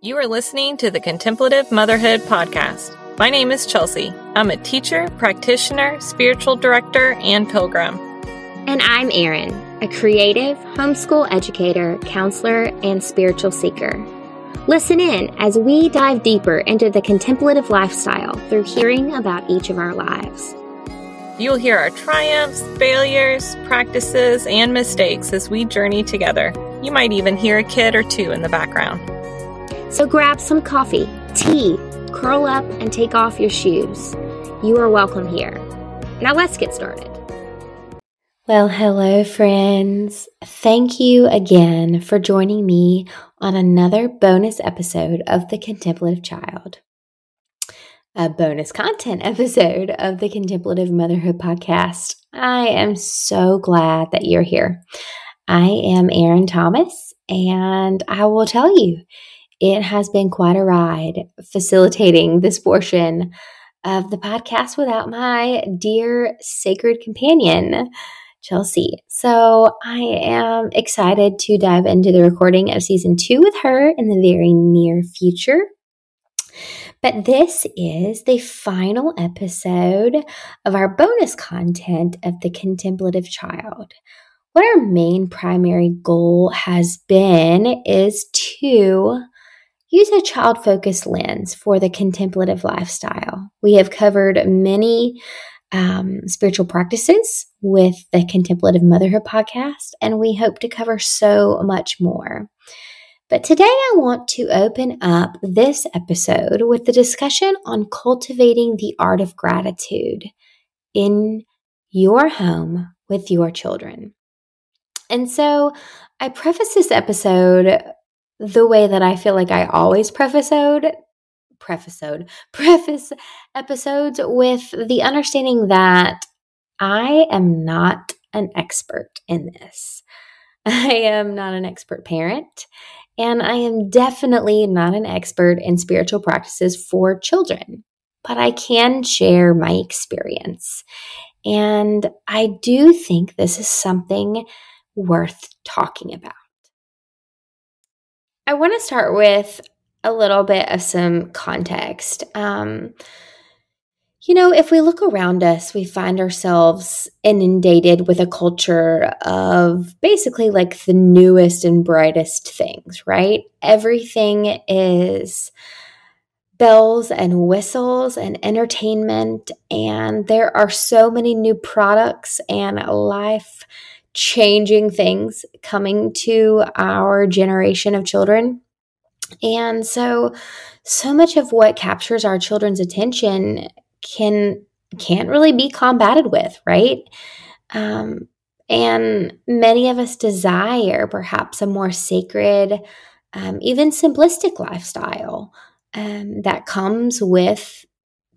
You are listening to the Contemplative Motherhood Podcast. My name is Chelsea. I'm a teacher, practitioner, spiritual director, and pilgrim. And I'm Erin, a creative, homeschool educator, counselor, and spiritual seeker. Listen in as we dive deeper into the contemplative lifestyle through hearing about each of our lives. You'll hear our triumphs, failures, practices, and mistakes as we journey together. You might even hear a kid or two in the background. So grab some coffee, tea, curl up, and take off your shoes. You are welcome here. Now let's get started. Well, hello, friends. Thank you again for joining me on another bonus episode of The Contemplative Child. A bonus content episode of the Contemplative Motherhood Podcast. I am so glad that you're here. I am Erin Thomas, and I will tell you, it has been quite a ride facilitating this portion of the podcast without my dear sacred companion, Chelsea. So I am excited to dive into the recording of season two with her in the very near future. But this is the final episode of our bonus content of the contemplative child. What our main primary goal has been is to use a child focused lens for the contemplative lifestyle. We have covered many um, spiritual practices with the Contemplative Motherhood podcast, and we hope to cover so much more. But today I want to open up this episode with the discussion on cultivating the art of gratitude in your home with your children. And so I preface this episode the way that I feel like I always prefacode prefacode preface episodes with the understanding that I am not an expert in this. I am not an expert parent, and I am definitely not an expert in spiritual practices for children, but I can share my experience. And I do think this is something worth talking about. I want to start with a little bit of some context. Um, you know, if we look around us, we find ourselves inundated with a culture of basically like the newest and brightest things, right? Everything is bells and whistles and entertainment, and there are so many new products and life changing things coming to our generation of children. And so so much of what captures our children's attention can can't really be combated with, right? Um, and many of us desire perhaps a more sacred, um, even simplistic lifestyle um, that comes with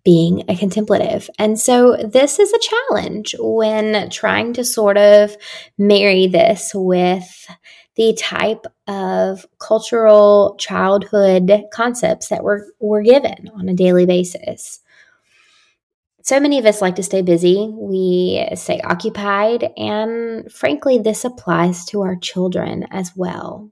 being a contemplative. And so this is a challenge when trying to sort of marry this with the type of cultural childhood concepts that we're, we're given on a daily basis. So many of us like to stay busy, we stay occupied, and frankly, this applies to our children as well.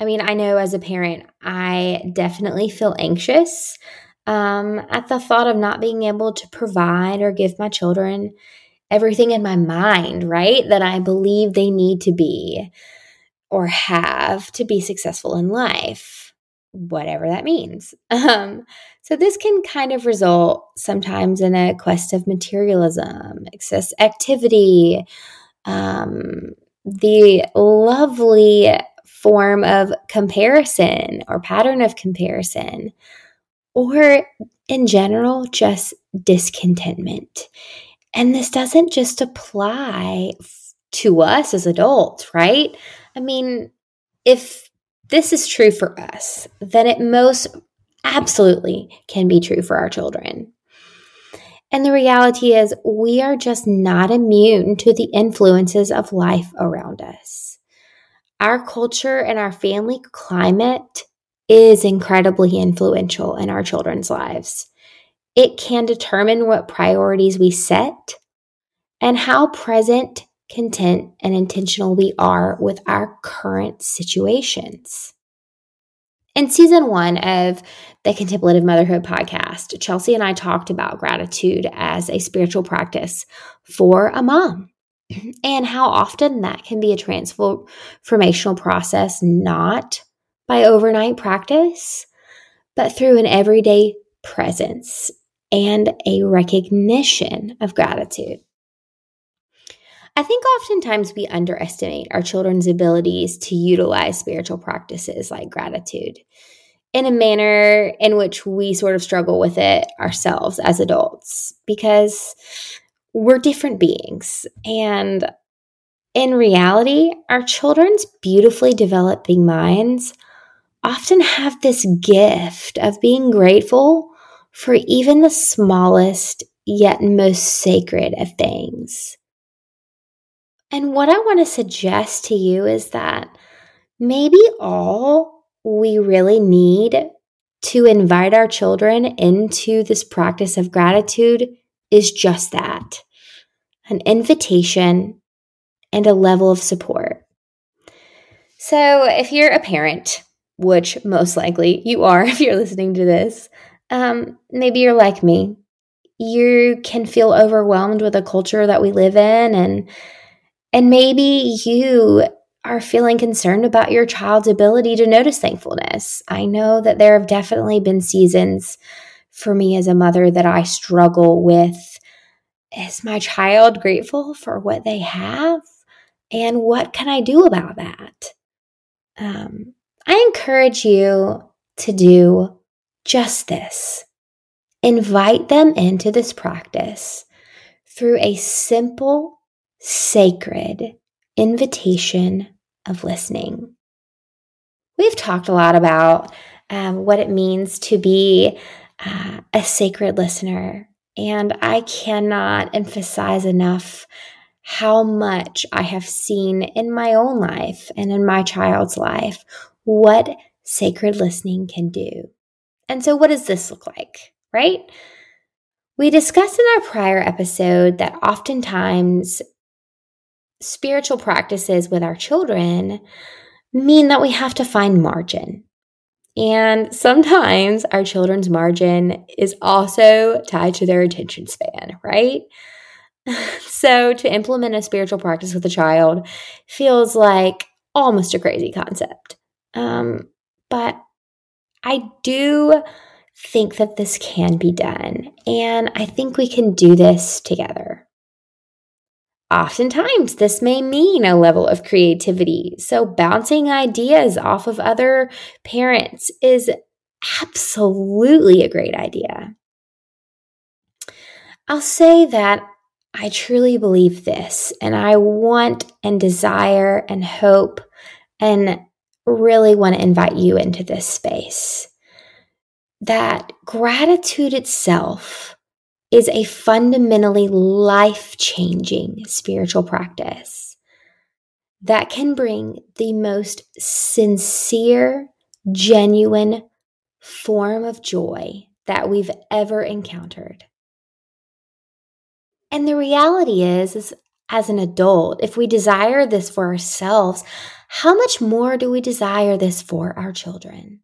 I mean, I know as a parent, I definitely feel anxious um, at the thought of not being able to provide or give my children everything in my mind, right? That I believe they need to be or have to be successful in life, whatever that means. Um, so, this can kind of result sometimes in a quest of materialism, excess activity, um, the lovely form of comparison or pattern of comparison or in general, just discontentment. And this doesn't just apply to us as adults, right? I mean, if this is true for us, then it most absolutely can be true for our children. And the reality is, we are just not immune to the influences of life around us. Our culture and our family climate is incredibly influential in our children's lives. It can determine what priorities we set and how present, content, and intentional we are with our current situations. In season one of the Contemplative Motherhood podcast, Chelsea and I talked about gratitude as a spiritual practice for a mom and how often that can be a transformational process, not by overnight practice, but through an everyday presence and a recognition of gratitude. I think oftentimes we underestimate our children's abilities to utilize spiritual practices like gratitude in a manner in which we sort of struggle with it ourselves as adults because we're different beings. And in reality, our children's beautifully developing minds often have this gift of being grateful for even the smallest yet most sacred of things. And what I want to suggest to you is that maybe all we really need to invite our children into this practice of gratitude is just that an invitation and a level of support. So, if you're a parent, which most likely you are if you're listening to this, um, maybe you're like me. You can feel overwhelmed with the culture that we live in, and and maybe you are feeling concerned about your child's ability to notice thankfulness. I know that there have definitely been seasons for me as a mother that I struggle with is my child grateful for what they have? And what can I do about that? Um, I encourage you to do just this invite them into this practice through a simple, sacred invitation of listening. We've talked a lot about um, what it means to be uh, a sacred listener and I cannot emphasize enough how much I have seen in my own life and in my child's life what sacred listening can do. And so, what does this look like, right? We discussed in our prior episode that oftentimes spiritual practices with our children mean that we have to find margin. And sometimes our children's margin is also tied to their attention span, right? so to implement a spiritual practice with a child feels like almost a crazy concept. Um, but I do think that this can be done, and I think we can do this together. Oftentimes, this may mean a level of creativity. So, bouncing ideas off of other parents is absolutely a great idea. I'll say that I truly believe this, and I want and desire and hope and really want to invite you into this space. That gratitude itself is a fundamentally life changing spiritual practice that can bring the most sincere, genuine form of joy that we've ever encountered. And the reality is, is as an adult, if we desire this for ourselves, how much more do we desire this for our children?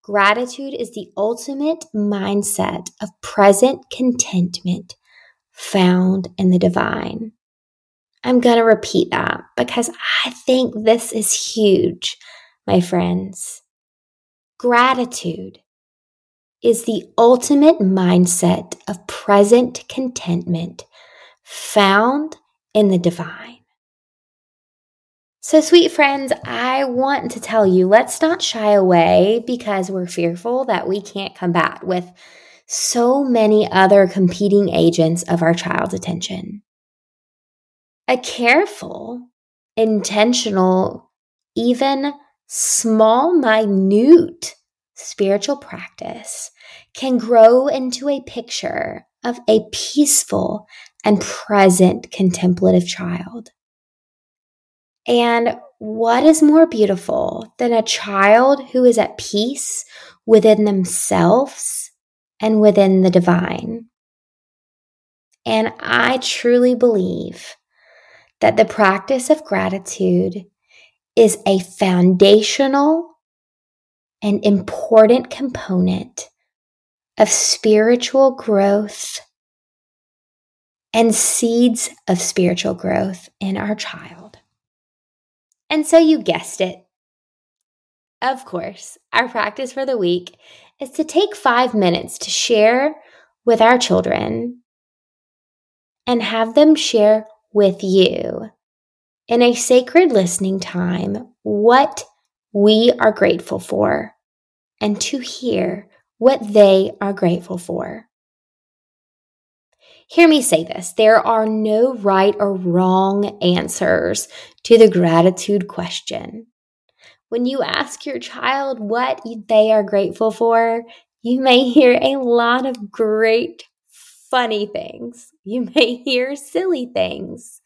Gratitude is the ultimate mindset of present contentment found in the divine. I'm going to repeat that because I think this is huge, my friends. Gratitude is the ultimate mindset of present contentment found in the divine. So, sweet friends, I want to tell you let's not shy away because we're fearful that we can't combat with so many other competing agents of our child's attention. A careful, intentional, even small, minute spiritual practice can grow into a picture of a peaceful and present contemplative child. And what is more beautiful than a child who is at peace within themselves and within the divine? And I truly believe that the practice of gratitude is a foundational and important component of spiritual growth and seeds of spiritual growth in our child. And so you guessed it. Of course, our practice for the week is to take five minutes to share with our children and have them share with you in a sacred listening time what we are grateful for and to hear what they are grateful for. Hear me say this there are no right or wrong answers to the gratitude question. When you ask your child what they are grateful for, you may hear a lot of great, funny things. You may hear silly things.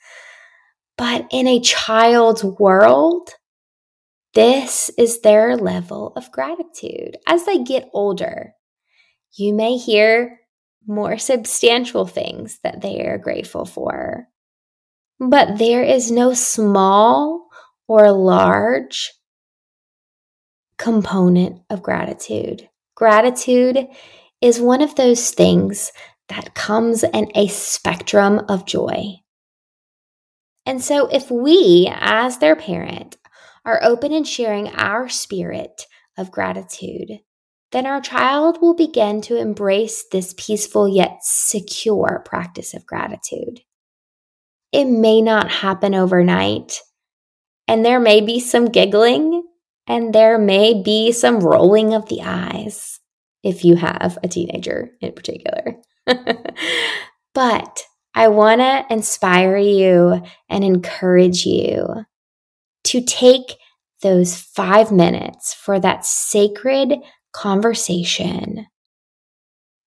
But in a child's world, this is their level of gratitude. As they get older, you may hear more substantial things that they are grateful for. But there is no small or large component of gratitude. Gratitude is one of those things that comes in a spectrum of joy. And so, if we, as their parent, are open in sharing our spirit of gratitude, then our child will begin to embrace this peaceful yet secure practice of gratitude. It may not happen overnight, and there may be some giggling, and there may be some rolling of the eyes if you have a teenager in particular. but I want to inspire you and encourage you to take those five minutes for that sacred conversation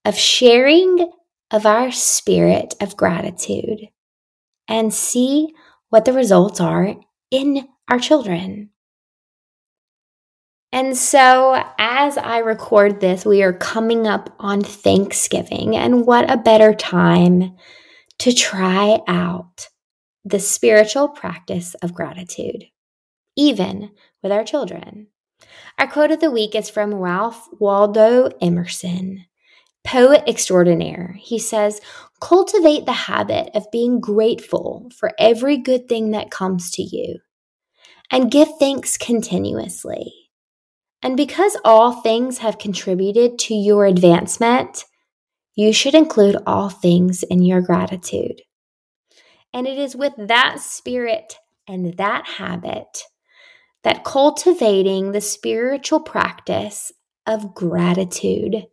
of sharing of our spirit of gratitude and see what the results are in our children. And so, as I record this, we are coming up on Thanksgiving, and what a better time to try out the spiritual practice of gratitude even with our children. Our quote of the week is from Ralph Waldo Emerson, poet extraordinaire. He says, Cultivate the habit of being grateful for every good thing that comes to you, and give thanks continuously. And because all things have contributed to your advancement, you should include all things in your gratitude. And it is with that spirit and that habit that cultivating the spiritual practice of gratitude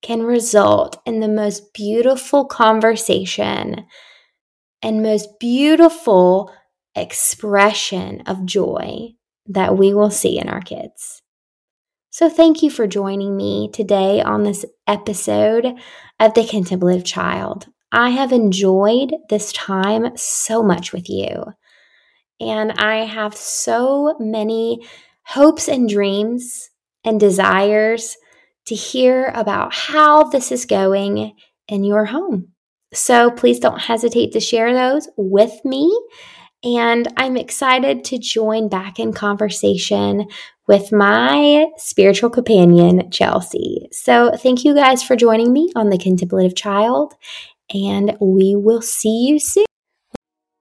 can result in the most beautiful conversation and most beautiful expression of joy that we will see in our kids. So, thank you for joining me today on this episode of The Contemplative Child. I have enjoyed this time so much with you. And I have so many hopes and dreams and desires to hear about how this is going in your home. So please don't hesitate to share those with me. And I'm excited to join back in conversation with my spiritual companion, Chelsea. So thank you guys for joining me on The Contemplative Child, and we will see you soon.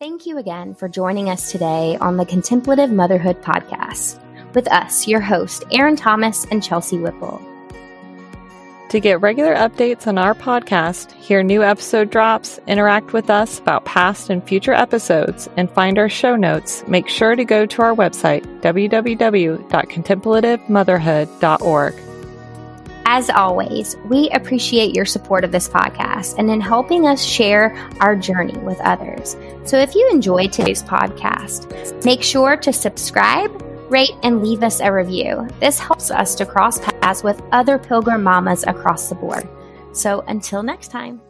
Thank you again for joining us today on the Contemplative Motherhood Podcast with us, your host, Erin Thomas and Chelsea Whipple. To get regular updates on our podcast, hear new episode drops, interact with us about past and future episodes, and find our show notes, make sure to go to our website, www.contemplativemotherhood.org. As always, we appreciate your support of this podcast and in helping us share our journey with others. So if you enjoyed today's podcast, make sure to subscribe, rate, and leave us a review. This helps us to cross paths with other pilgrim mamas across the board. So until next time.